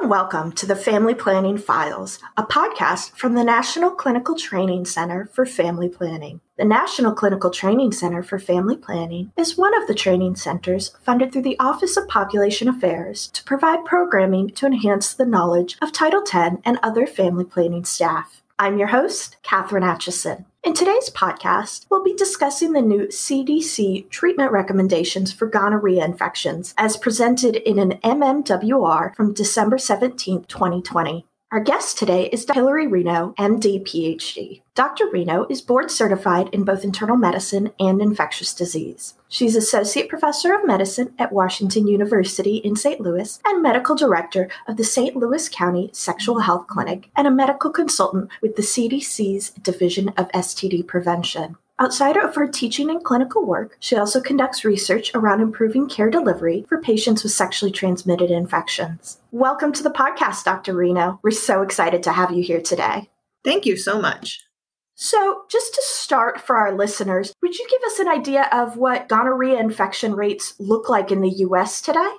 and welcome to the Family Planning Files, a podcast from the National Clinical Training Center for Family Planning. The National Clinical Training Center for Family Planning is one of the training centers funded through the Office of Population Affairs to provide programming to enhance the knowledge of Title X and other family planning staff. I'm your host, Katherine Atchison. In today's podcast, we'll be discussing the new CDC treatment recommendations for gonorrhea infections as presented in an MMWR from December 17, 2020. Our guest today is Dr. Hilary Reno, MD, PhD. Dr. Reno is board certified in both internal medicine and infectious disease. She's Associate Professor of Medicine at Washington University in St. Louis and Medical Director of the St. Louis County Sexual Health Clinic and a medical consultant with the CDC's Division of STD Prevention. Outside of her teaching and clinical work, she also conducts research around improving care delivery for patients with sexually transmitted infections. Welcome to the podcast, Dr. Reno. We're so excited to have you here today. Thank you so much. So, just to start for our listeners, would you give us an idea of what gonorrhea infection rates look like in the US today?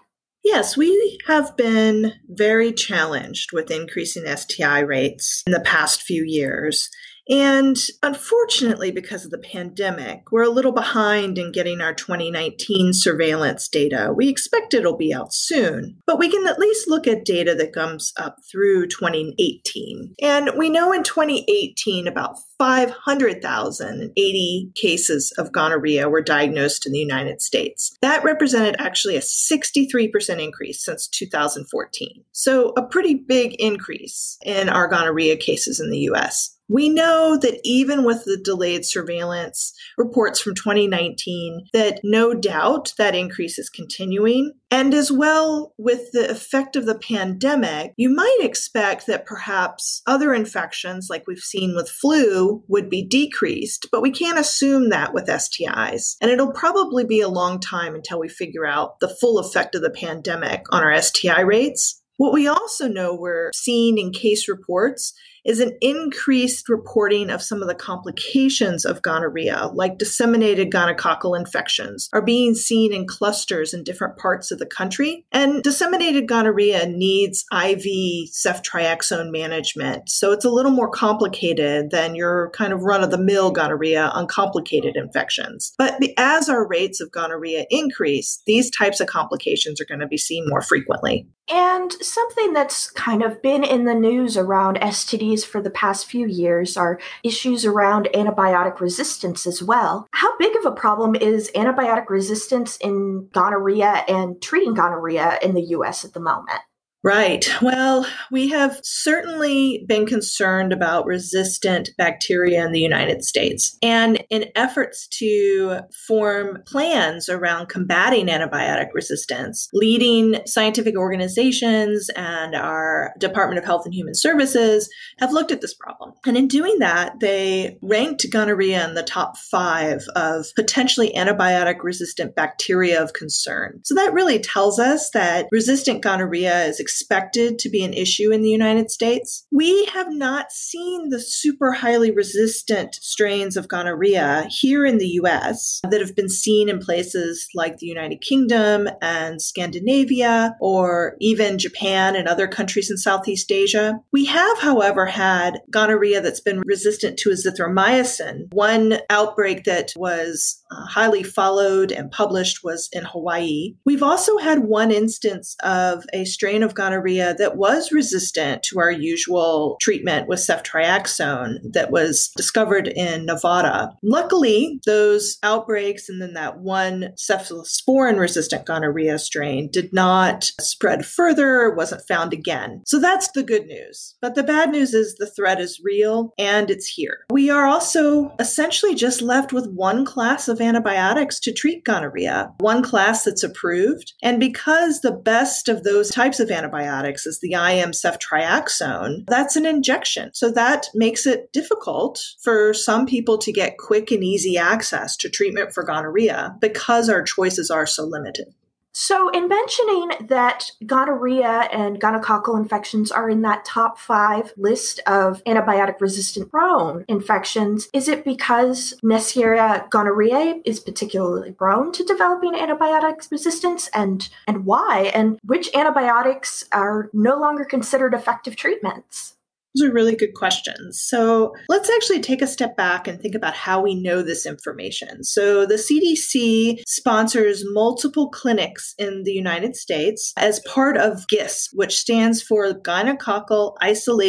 Yes, we have been very challenged with increasing STI rates in the past few years. And unfortunately, because of the pandemic, we're a little behind in getting our 2019 surveillance data. We expect it'll be out soon, but we can at least look at data that comes up through 2018. And we know in 2018, about 500,080 cases of gonorrhea were diagnosed in the United States. That represented actually a 63% increase since 2014. So, a pretty big increase in our gonorrhea cases in the US. We know that even with the delayed surveillance reports from 2019, that no doubt that increase is continuing. And as well, with the effect of the pandemic, you might expect that perhaps other infections, like we've seen with flu, would be decreased, but we can't assume that with STIs. And it'll probably be a long time until we figure out the full effect of the pandemic on our STI rates. What we also know we're seeing in case reports is an increased reporting of some of the complications of gonorrhea, like disseminated gonococcal infections, are being seen in clusters in different parts of the country. And disseminated gonorrhea needs IV ceftriaxone management. So it's a little more complicated than your kind of run of the mill gonorrhea, uncomplicated infections. But as our rates of gonorrhea increase, these types of complications are going to be seen more frequently. And something that's kind of been in the news around STDs for the past few years are issues around antibiotic resistance as well. How big of a problem is antibiotic resistance in gonorrhea and treating gonorrhea in the US at the moment? Right. Well, we have certainly been concerned about resistant bacteria in the United States. And in efforts to form plans around combating antibiotic resistance, leading scientific organizations and our Department of Health and Human Services have looked at this problem. And in doing that, they ranked gonorrhea in the top five of potentially antibiotic resistant bacteria of concern. So that really tells us that resistant gonorrhea is expected to be an issue in the United States. We have not seen the super highly resistant strains of gonorrhea here in the US that have been seen in places like the United Kingdom and Scandinavia or even Japan and other countries in Southeast Asia. We have, however, had gonorrhea that's been resistant to azithromycin. One outbreak that was uh, highly followed and published was in Hawaii. We've also had one instance of a strain of gonorrhea that was resistant to our usual treatment with ceftriaxone that was discovered in Nevada. Luckily, those outbreaks and then that one cephalosporin resistant gonorrhea strain did not spread further, wasn't found again. So that's the good news. But the bad news is the threat is real and it's here. We are also essentially just left with one class of antibiotics to treat gonorrhea, one class that's approved. And because the best of those types of antibiotics is the IM ceftriaxone, that's an injection. So that makes it difficult for some people to get quick and easy access to treatment for gonorrhea because our choices are so limited. So, in mentioning that gonorrhea and gonococcal infections are in that top five list of antibiotic resistant prone infections, is it because Neisseria gonorrhoeae is particularly prone to developing antibiotic resistance and, and why? And which antibiotics are no longer considered effective treatments? Those are really good questions. So let's actually take a step back and think about how we know this information. So the CDC sponsors multiple clinics in the United States as part of GISP, which stands for Gonococcal Isolate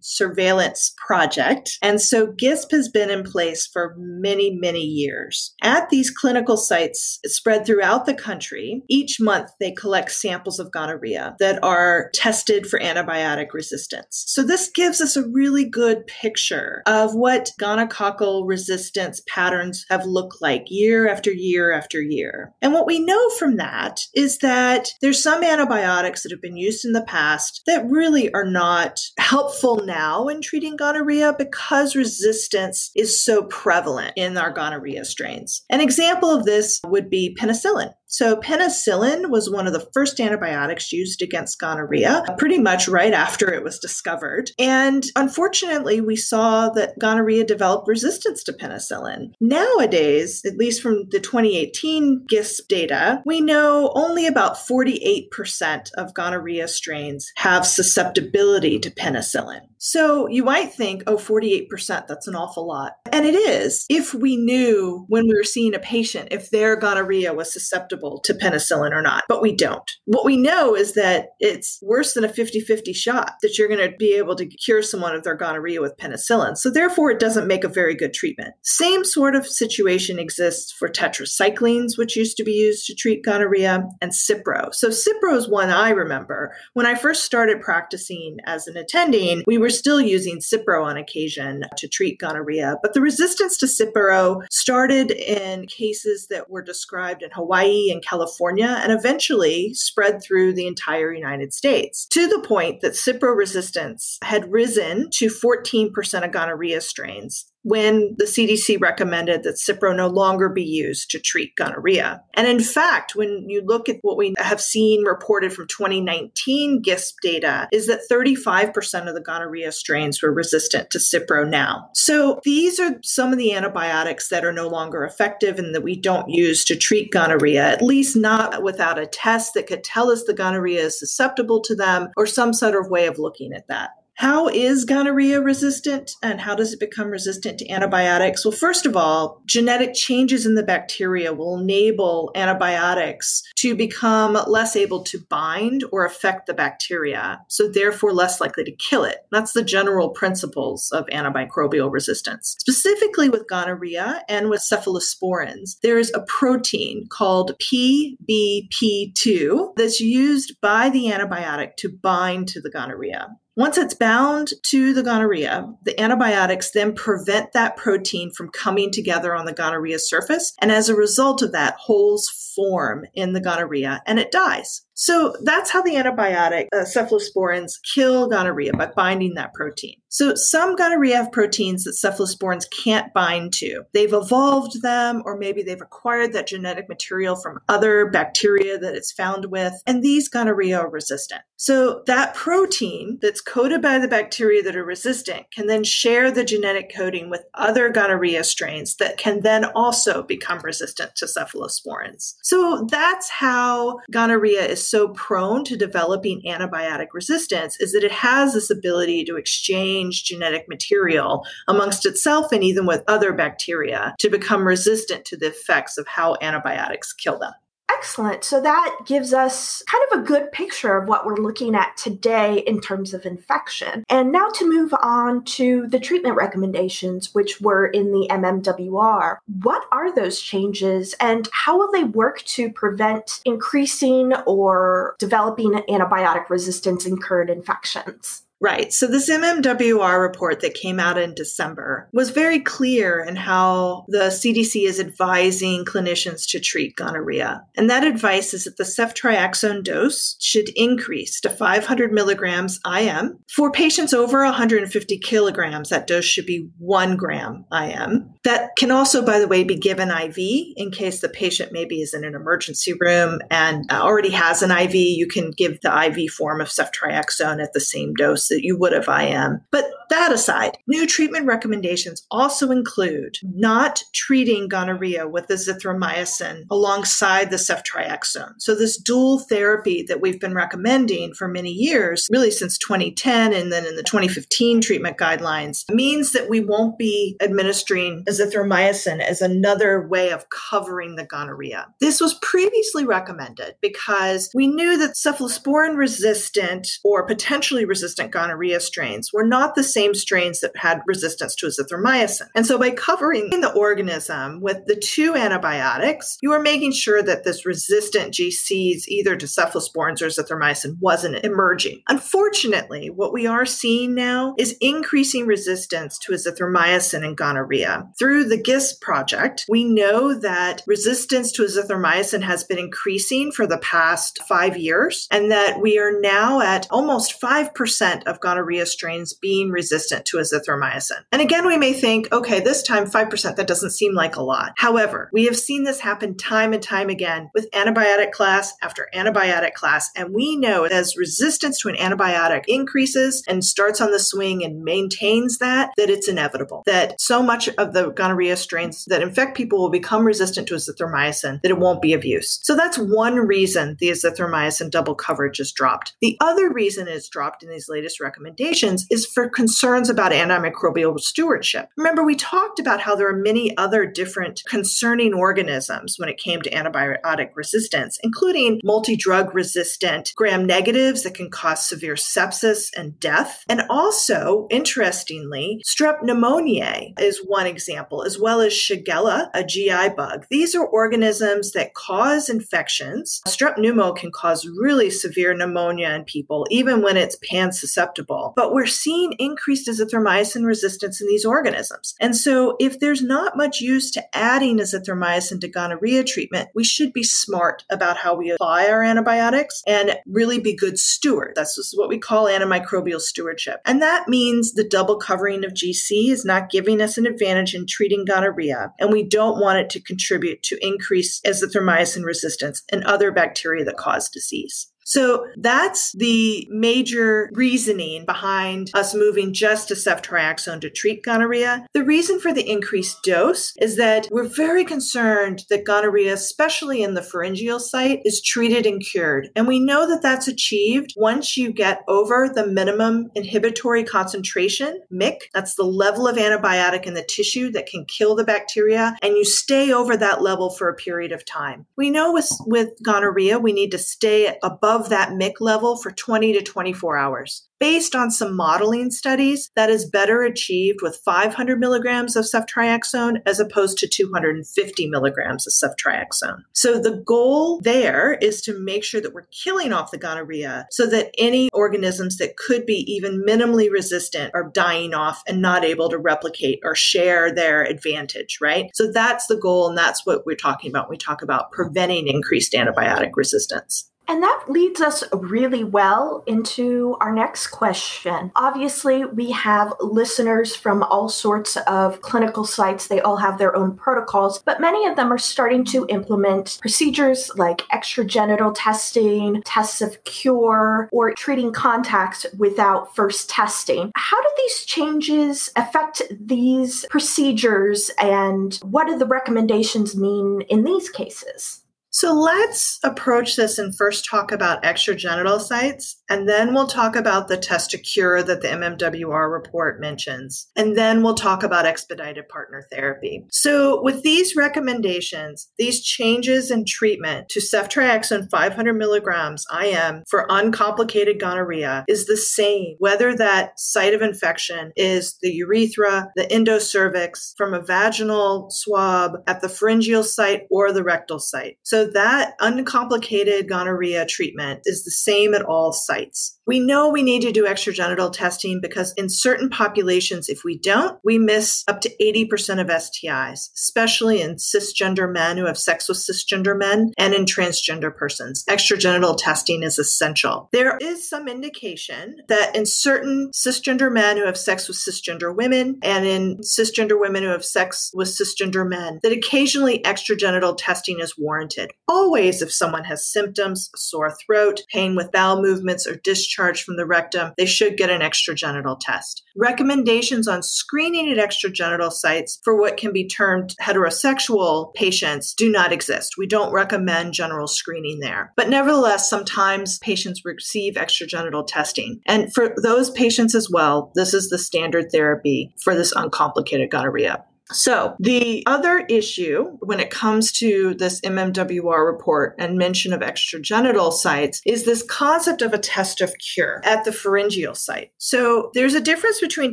Surveillance Project. And so GISP has been in place for many, many years. At these clinical sites spread throughout the country, each month they collect samples of gonorrhea that are tested for antibiotic resistance. So this gives us a really good picture of what gonococcal resistance patterns have looked like year after year after year. And what we know from that is that there's some antibiotics that have been used in the past that really are not helpful now in treating gonorrhea because resistance is so prevalent in our gonorrhea strains. An example of this would be penicillin. So, penicillin was one of the first antibiotics used against gonorrhea, pretty much right after it was discovered. And unfortunately, we saw that gonorrhea developed resistance to penicillin. Nowadays, at least from the 2018 GISP data, we know only about 48% of gonorrhea strains have susceptibility to penicillin. So you might think, oh, 48%, that's an awful lot. And it is if we knew when we were seeing a patient if their gonorrhea was susceptible to penicillin or not, but we don't. What we know is that it's worse than a 50 50 shot that you're going to be able to cure someone of their gonorrhea with penicillin. So therefore, it doesn't make a very good treatment. Same sort of situation exists for tetracyclines, which used to be used to treat gonorrhea, and Cipro. So Cipro is one I remember. When I first started practicing as an attending, we were still using Cipro on occasion to treat gonorrhea, but the resistance to Cipro started in cases that were described in Hawaii and California and eventually spread through the entire United States to the point that Cipro resistance had risen to 14% of gonorrhea strains when the CDC recommended that Cipro no longer be used to treat gonorrhea. And in fact, when you look at what we have seen reported from 2019 GISP data, is that 35% of the gonorrhea strains were resistant to Cipro now. So these are some of the antibiotics that are no longer effective and that we don't use to treat gonorrhea, at least not without a test that could tell us the gonorrhea is susceptible to them or some sort of way of looking at that. How is gonorrhea resistant and how does it become resistant to antibiotics? Well, first of all, genetic changes in the bacteria will enable antibiotics to become less able to bind or affect the bacteria, so therefore less likely to kill it. That's the general principles of antimicrobial resistance. Specifically with gonorrhea and with cephalosporins, there is a protein called PBP2 that's used by the antibiotic to bind to the gonorrhea. Once it's bound to the gonorrhea, the antibiotics then prevent that protein from coming together on the gonorrhea surface. And as a result of that, holes form in the gonorrhea and it dies. So that's how the antibiotic uh, cephalosporins kill gonorrhea by binding that protein. So some gonorrhea have proteins that cephalosporins can't bind to. They've evolved them, or maybe they've acquired that genetic material from other bacteria that it's found with, and these gonorrhea are resistant. So that protein that's coded by the bacteria that are resistant can then share the genetic coding with other gonorrhea strains that can then also become resistant to cephalosporins. So that's how gonorrhea is so prone to developing antibiotic resistance is that it has this ability to exchange genetic material amongst itself and even with other bacteria to become resistant to the effects of how antibiotics kill them. Excellent. So that gives us kind of a good picture of what we're looking at today in terms of infection. And now to move on to the treatment recommendations, which were in the MMWR. What are those changes and how will they work to prevent increasing or developing antibiotic resistance in current infections? Right. So this MMWR report that came out in December was very clear in how the CDC is advising clinicians to treat gonorrhea. And that advice is that the ceftriaxone dose should increase to 500 milligrams IM. For patients over 150 kilograms, that dose should be one gram IM. That can also, by the way, be given IV in case the patient maybe is in an emergency room and already has an IV. You can give the IV form of ceftriaxone at the same dose that you would have IM. But that aside, new treatment recommendations also include not treating gonorrhea with azithromycin alongside the ceftriaxone. So this dual therapy that we've been recommending for many years, really since 2010 and then in the 2015 treatment guidelines, means that we won't be administering azithromycin as another way of covering the gonorrhea. This was previously recommended because we knew that cephalosporin resistant or potentially resistant gonorrhea strains were not the same strains that had resistance to azithromycin. And so by covering the organism with the two antibiotics, you are making sure that this resistant GCs, either to cephalosporins or azithromycin, wasn't emerging. Unfortunately, what we are seeing now is increasing resistance to azithromycin and gonorrhea. Through the GISP project, we know that resistance to azithromycin has been increasing for the past five years, and that we are now at almost 5% of gonorrhea strains being resistant to azithromycin. And again, we may think, okay, this time 5%, that doesn't seem like a lot. However, we have seen this happen time and time again with antibiotic class after antibiotic class. And we know as resistance to an antibiotic increases and starts on the swing and maintains that, that it's inevitable. That so much of the gonorrhea strains that infect people will become resistant to azithromycin that it won't be of use. So that's one reason the azithromycin double coverage is dropped. The other reason it's dropped in these latest recommendations is for concerns about antimicrobial stewardship. Remember, we talked about how there are many other different concerning organisms when it came to antibiotic resistance, including multi drug resistant gram negatives that can cause severe sepsis and death. And also, interestingly, strep pneumoniae is one example, as well as Shigella, a GI bug. These are organisms that cause infections. Strep pneumo can cause really severe pneumonia in people, even when it's pan susceptible. But we're seeing increased azithromycin resistance in these organisms. And so, if there's not much use to adding azithromycin to gonorrhea treatment, we should be smart about how we apply our antibiotics and really be good stewards. That's what we call antimicrobial stewardship. And that means the double covering of GC is not giving us an advantage in treating gonorrhea, and we don't want it to contribute to increased azithromycin resistance and other bacteria that cause disease. So that's the major reasoning behind us moving just to ceftriaxone to treat gonorrhea. The reason for the increased dose is that we're very concerned that gonorrhea, especially in the pharyngeal site, is treated and cured. And we know that that's achieved once you get over the minimum inhibitory concentration, MIC. That's the level of antibiotic in the tissue that can kill the bacteria. And you stay over that level for a period of time. We know with, with gonorrhea, we need to stay above above that MIC level for 20 to 24 hours. Based on some modeling studies, that is better achieved with 500 milligrams of ceftriaxone as opposed to 250 milligrams of ceftriaxone. So the goal there is to make sure that we're killing off the gonorrhea so that any organisms that could be even minimally resistant are dying off and not able to replicate or share their advantage, right? So that's the goal, and that's what we're talking about when we talk about preventing increased antibiotic resistance. And that leads us really well into our next question. Obviously, we have listeners from all sorts of clinical sites. They all have their own protocols, but many of them are starting to implement procedures like extragenital testing, tests of cure, or treating contacts without first testing. How do these changes affect these procedures, and what do the recommendations mean in these cases? So let's approach this and first talk about extragenital sites, and then we'll talk about the test to cure that the MMWR report mentions. And then we'll talk about expedited partner therapy. So with these recommendations, these changes in treatment to ceftriaxone 500 milligrams IM for uncomplicated gonorrhea is the same, whether that site of infection is the urethra, the endocervix, from a vaginal swab at the pharyngeal site or the rectal site. So So that uncomplicated gonorrhea treatment is the same at all sites. We know we need to do extragenital testing because in certain populations, if we don't, we miss up to 80% of STIs, especially in cisgender men who have sex with cisgender men and in transgender persons. Extragenital testing is essential. There is some indication that in certain cisgender men who have sex with cisgender women and in cisgender women who have sex with cisgender men, that occasionally extragenital testing is warranted. Always if someone has symptoms, sore throat, pain with bowel movements, or discharge discharge from the rectum, they should get an extragenital test. Recommendations on screening at extragenital sites for what can be termed heterosexual patients do not exist. We don't recommend general screening there. But nevertheless, sometimes patients receive extragenital testing. And for those patients as well, this is the standard therapy for this uncomplicated gonorrhea. So, the other issue when it comes to this MMWR report and mention of extragenital sites is this concept of a test of cure at the pharyngeal site. So, there's a difference between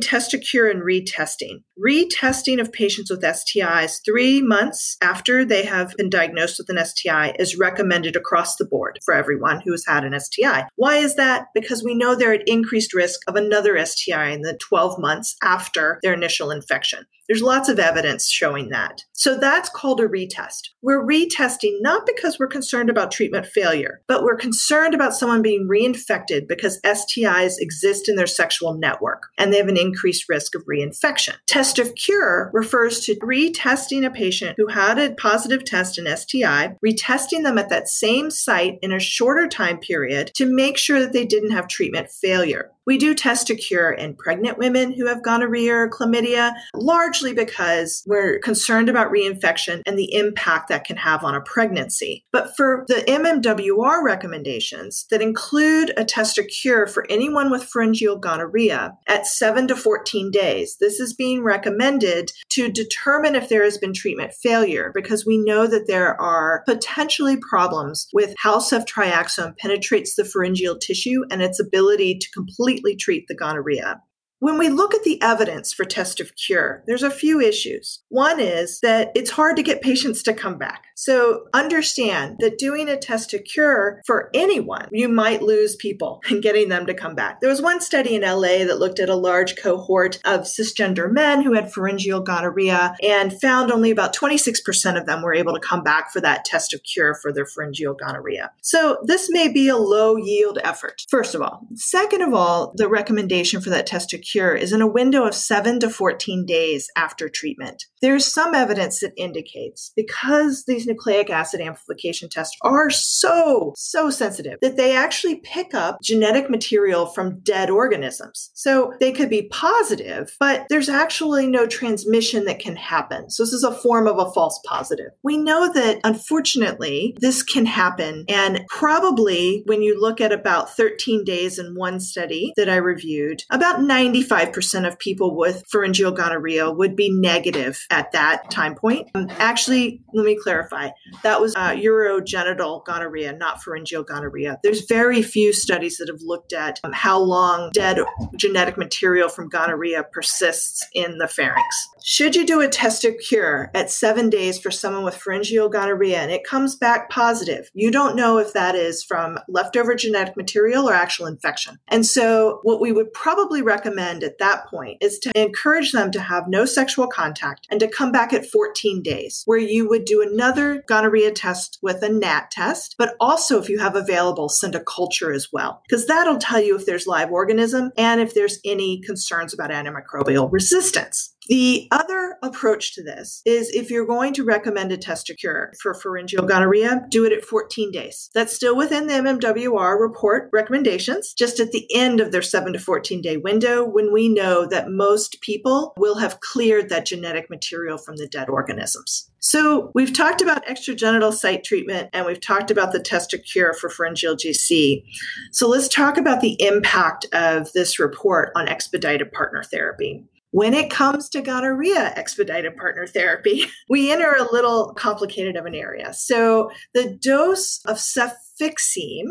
test of cure and retesting. Retesting of patients with STIs three months after they have been diagnosed with an STI is recommended across the board for everyone who has had an STI. Why is that? Because we know they're at increased risk of another STI in the 12 months after their initial infection. There's lots of evidence showing that. So that's called a retest. We're retesting not because we're concerned about treatment failure, but we're concerned about someone being reinfected because STIs exist in their sexual network and they have an increased risk of reinfection. Test of cure refers to retesting a patient who had a positive test in STI, retesting them at that same site in a shorter time period to make sure that they didn't have treatment failure. We do test to cure in pregnant women who have gonorrhea or chlamydia, largely because we're concerned about reinfection and the impact that can have on a pregnancy. But for the MMWR recommendations that include a test to cure for anyone with pharyngeal gonorrhea at 7 to 14 days, this is being recommended to determine if there has been treatment failure because we know that there are potentially problems with how ceftriaxone penetrates the pharyngeal tissue and its ability to completely completely treat the gonorrhea. When we look at the evidence for test of cure, there's a few issues. One is that it's hard to get patients to come back. So understand that doing a test of cure for anyone, you might lose people and getting them to come back. There was one study in LA that looked at a large cohort of cisgender men who had pharyngeal gonorrhea and found only about 26% of them were able to come back for that test of cure for their pharyngeal gonorrhea. So this may be a low yield effort, first of all. Second of all, the recommendation for that test of cure cure is in a window of 7 to 14 days after treatment. There's some evidence that indicates because these nucleic acid amplification tests are so, so sensitive that they actually pick up genetic material from dead organisms. So they could be positive, but there's actually no transmission that can happen. So this is a form of a false positive. We know that unfortunately this can happen. And probably when you look at about 13 days in one study that I reviewed, about 90 95% of people with pharyngeal gonorrhea would be negative at that time point. Um, actually, let me clarify that was uh, urogenital gonorrhea, not pharyngeal gonorrhea. There's very few studies that have looked at um, how long dead genetic material from gonorrhea persists in the pharynx. Should you do a test of cure at seven days for someone with pharyngeal gonorrhea and it comes back positive, you don't know if that is from leftover genetic material or actual infection. And so, what we would probably recommend recommend at that point is to encourage them to have no sexual contact and to come back at 14 days, where you would do another gonorrhea test with a NAAT test, but also if you have available, send a culture as well, because that'll tell you if there's live organism and if there's any concerns about antimicrobial resistance. The other approach to this is if you're going to recommend a test to cure for pharyngeal gonorrhea, do it at 14 days. That's still within the MMWR report recommendations, just at the end of their 7 to 14 day window when we know that most people will have cleared that genetic material from the dead organisms. So, we've talked about extragenital site treatment and we've talked about the test to cure for pharyngeal GC. So, let's talk about the impact of this report on expedited partner therapy. When it comes to gonorrhea expedited partner therapy, we enter a little complicated of an area. So the dose of Cefixime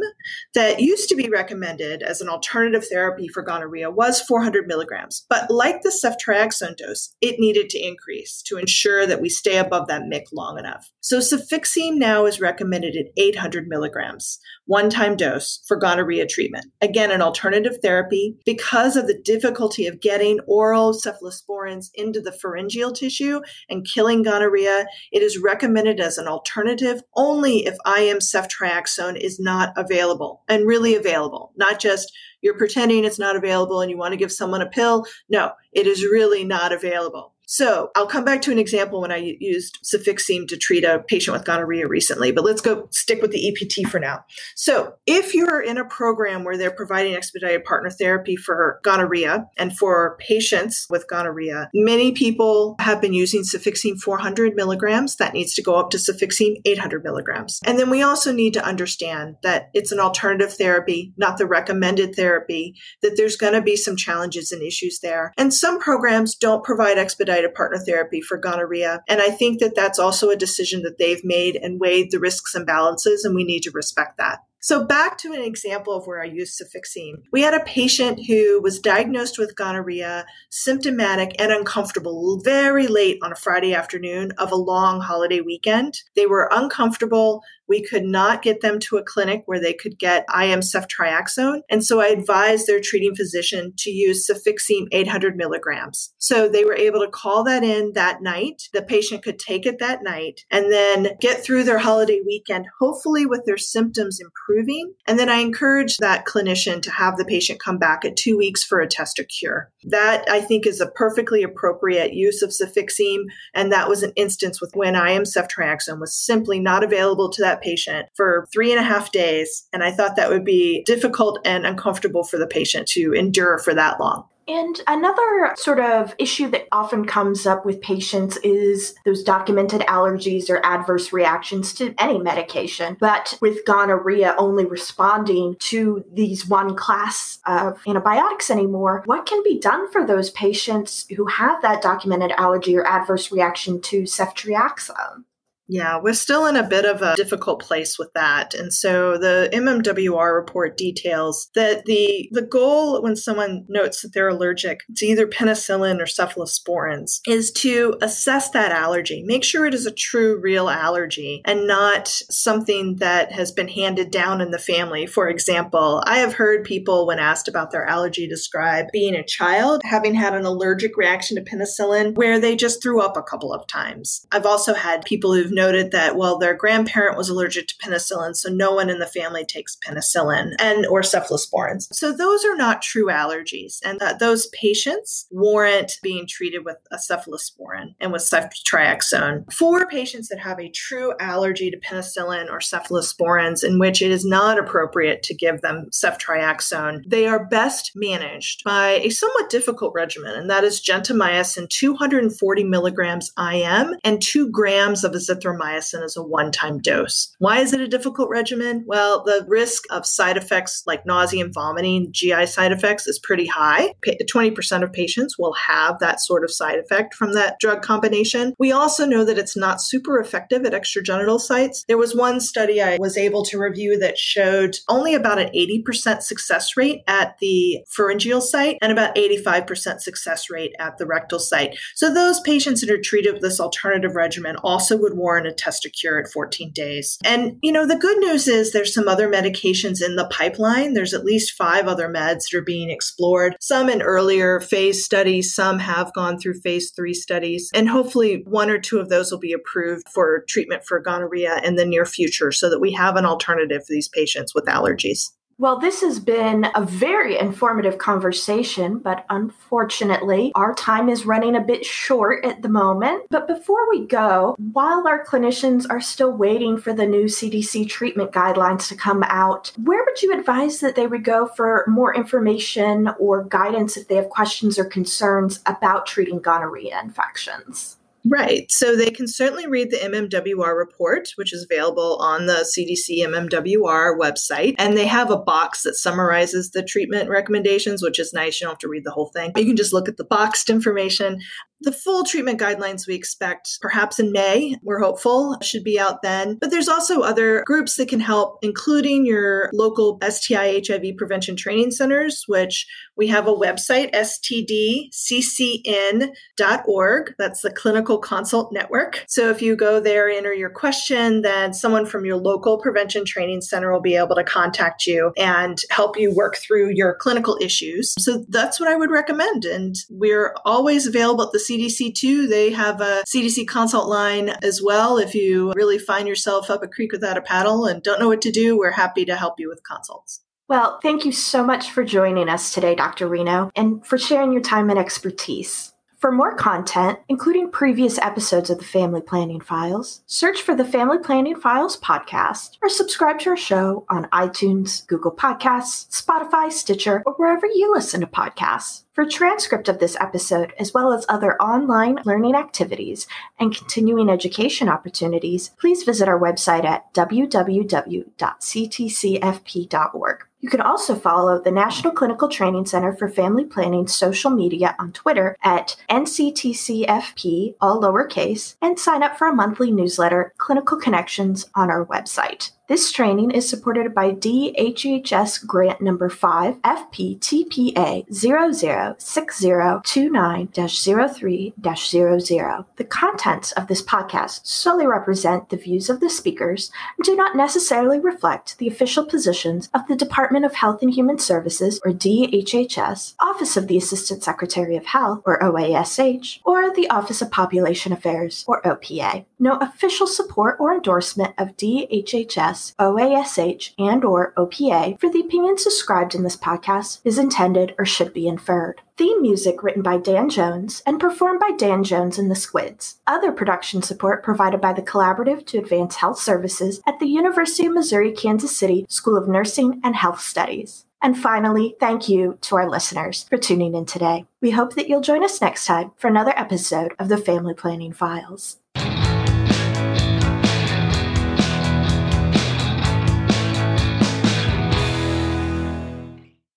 that used to be recommended as an alternative therapy for gonorrhea was 400 milligrams. But like the ceftriaxone dose, it needed to increase to ensure that we stay above that MIC long enough. So Cefixime now is recommended at 800 milligrams, one time dose for gonorrhea treatment. Again, an alternative therapy because of the difficulty of getting oral cephalosporins into the pharyngeal tissue and killing gonorrhea. It is recommended as an alternative only if IM ceftriaxone is not available and really available, not just you're pretending it's not available and you want to give someone a pill. No, it is really not available. So I'll come back to an example when I used Cefixime to treat a patient with gonorrhea recently, but let's go stick with the EPT for now. So if you're in a program where they're providing expedited partner therapy for gonorrhea and for patients with gonorrhea, many people have been using Cefixime 400 milligrams. That needs to go up to Cefixime 800 milligrams. And then we also need to understand that it's an alternative therapy, not the recommended therapy, that there's going to be some challenges and issues there. And some programs don't provide expedited partner therapy for gonorrhea. And I think that that's also a decision that they've made and weighed the risks and balances, and we need to respect that. So back to an example of where I used Cefixime. We had a patient who was diagnosed with gonorrhea, symptomatic and uncomfortable very late on a Friday afternoon of a long holiday weekend. They were uncomfortable. We could not get them to a clinic where they could get IM ceftriaxone. And so I advised their treating physician to use Cefixime 800 milligrams. So they were able to call that in that night. The patient could take it that night and then get through their holiday weekend, hopefully with their symptoms improving. And then I encourage that clinician to have the patient come back at two weeks for a test or cure. That I think is a perfectly appropriate use of Cefixime. And that was an instance with when IM ceftriaxone was simply not available to that patient for three and a half days. And I thought that would be difficult and uncomfortable for the patient to endure for that long. And another sort of issue that often comes up with patients is those documented allergies or adverse reactions to any medication. But with gonorrhea only responding to these one class of antibiotics anymore, what can be done for those patients who have that documented allergy or adverse reaction to ceftriaxone? Yeah, we're still in a bit of a difficult place with that. And so the MMWR report details that the the goal when someone notes that they're allergic to either penicillin or cephalosporins is to assess that allergy, make sure it is a true real allergy and not something that has been handed down in the family. For example, I have heard people when asked about their allergy describe being a child having had an allergic reaction to penicillin where they just threw up a couple of times. I've also had people who've noted that, well, their grandparent was allergic to penicillin, so no one in the family takes penicillin and or cephalosporins. So those are not true allergies. And that those patients warrant being treated with a cephalosporin and with ceftriaxone. For patients that have a true allergy to penicillin or cephalosporins, in which it is not appropriate to give them ceftriaxone, they are best managed by a somewhat difficult regimen, and that is gentamicin 240 milligrams IM and two grams of azithromycin azithromycin as a one time dose. Why is it a difficult regimen? Well, the risk of side effects like nausea and vomiting, GI side effects, is pretty high. 20% of patients will have that sort of side effect from that drug combination. We also know that it's not super effective at extragenital sites. There was one study I was able to review that showed only about an 80% success rate at the pharyngeal site and about 85% success rate at the rectal site. So those patients that are treated with this alternative regimen also would warrant a test to cure at 14 days. And, you know, the good news is there's some other medications in the pipeline. There's at least five other meds that are being explored, some in earlier phase studies, some have gone through phase three studies. And hopefully one or two of those will be approved for treatment for gonorrhea in the near future so that we have an alternative for these patients with allergies. Well, this has been a very informative conversation, but unfortunately, our time is running a bit short at the moment. But before we go, while our clinicians are still waiting for the new CDC treatment guidelines to come out, where would you advise that they would go for more information or guidance if they have questions or concerns about treating gonorrhea infections? Right. So they can certainly read the MMWR report, which is available on the CDC MMWR website. And they have a box that summarizes the treatment recommendations, which is nice. You don't have to read the whole thing. You can just look at the boxed information. The full treatment guidelines we expect perhaps in May. We're hopeful should be out then. But there's also other groups that can help, including your local STI HIV prevention training centers, which we have a website, stdccn.org. That's the Clinical Consult Network. So if you go there, enter your question, then someone from your local prevention training center will be able to contact you and help you work through your clinical issues. So that's what I would recommend. And we're always available at the CDC too. They have a CDC consult line as well. If you really find yourself up a creek without a paddle and don't know what to do, we're happy to help you with consults. Well, thank you so much for joining us today, Dr. Reno, and for sharing your time and expertise. For more content, including previous episodes of the Family Planning Files, search for the Family Planning Files podcast or subscribe to our show on iTunes, Google Podcasts, Spotify, Stitcher, or wherever you listen to podcasts. For a transcript of this episode, as well as other online learning activities and continuing education opportunities, please visit our website at www.ctcfp.org. You can also follow the National Clinical Training Center for Family Planning social media on Twitter at NCTCFP, all lowercase, and sign up for a monthly newsletter, Clinical Connections, on our website. This training is supported by DHHS Grant Number 5 FPTPA 006029-03-00. The contents of this podcast solely represent the views of the speakers and do not necessarily reflect the official positions of the Department of Health and Human Services or DHHS, Office of the Assistant Secretary of Health or OASH, or the Office of Population Affairs or OPA. No official support or endorsement of DHHS OASH, and or OPA for the opinions described in this podcast is intended or should be inferred. Theme music written by Dan Jones and performed by Dan Jones and the Squids. Other production support provided by the Collaborative to Advance Health Services at the University of Missouri Kansas City School of Nursing and Health Studies. And finally, thank you to our listeners for tuning in today. We hope that you'll join us next time for another episode of the Family Planning Files.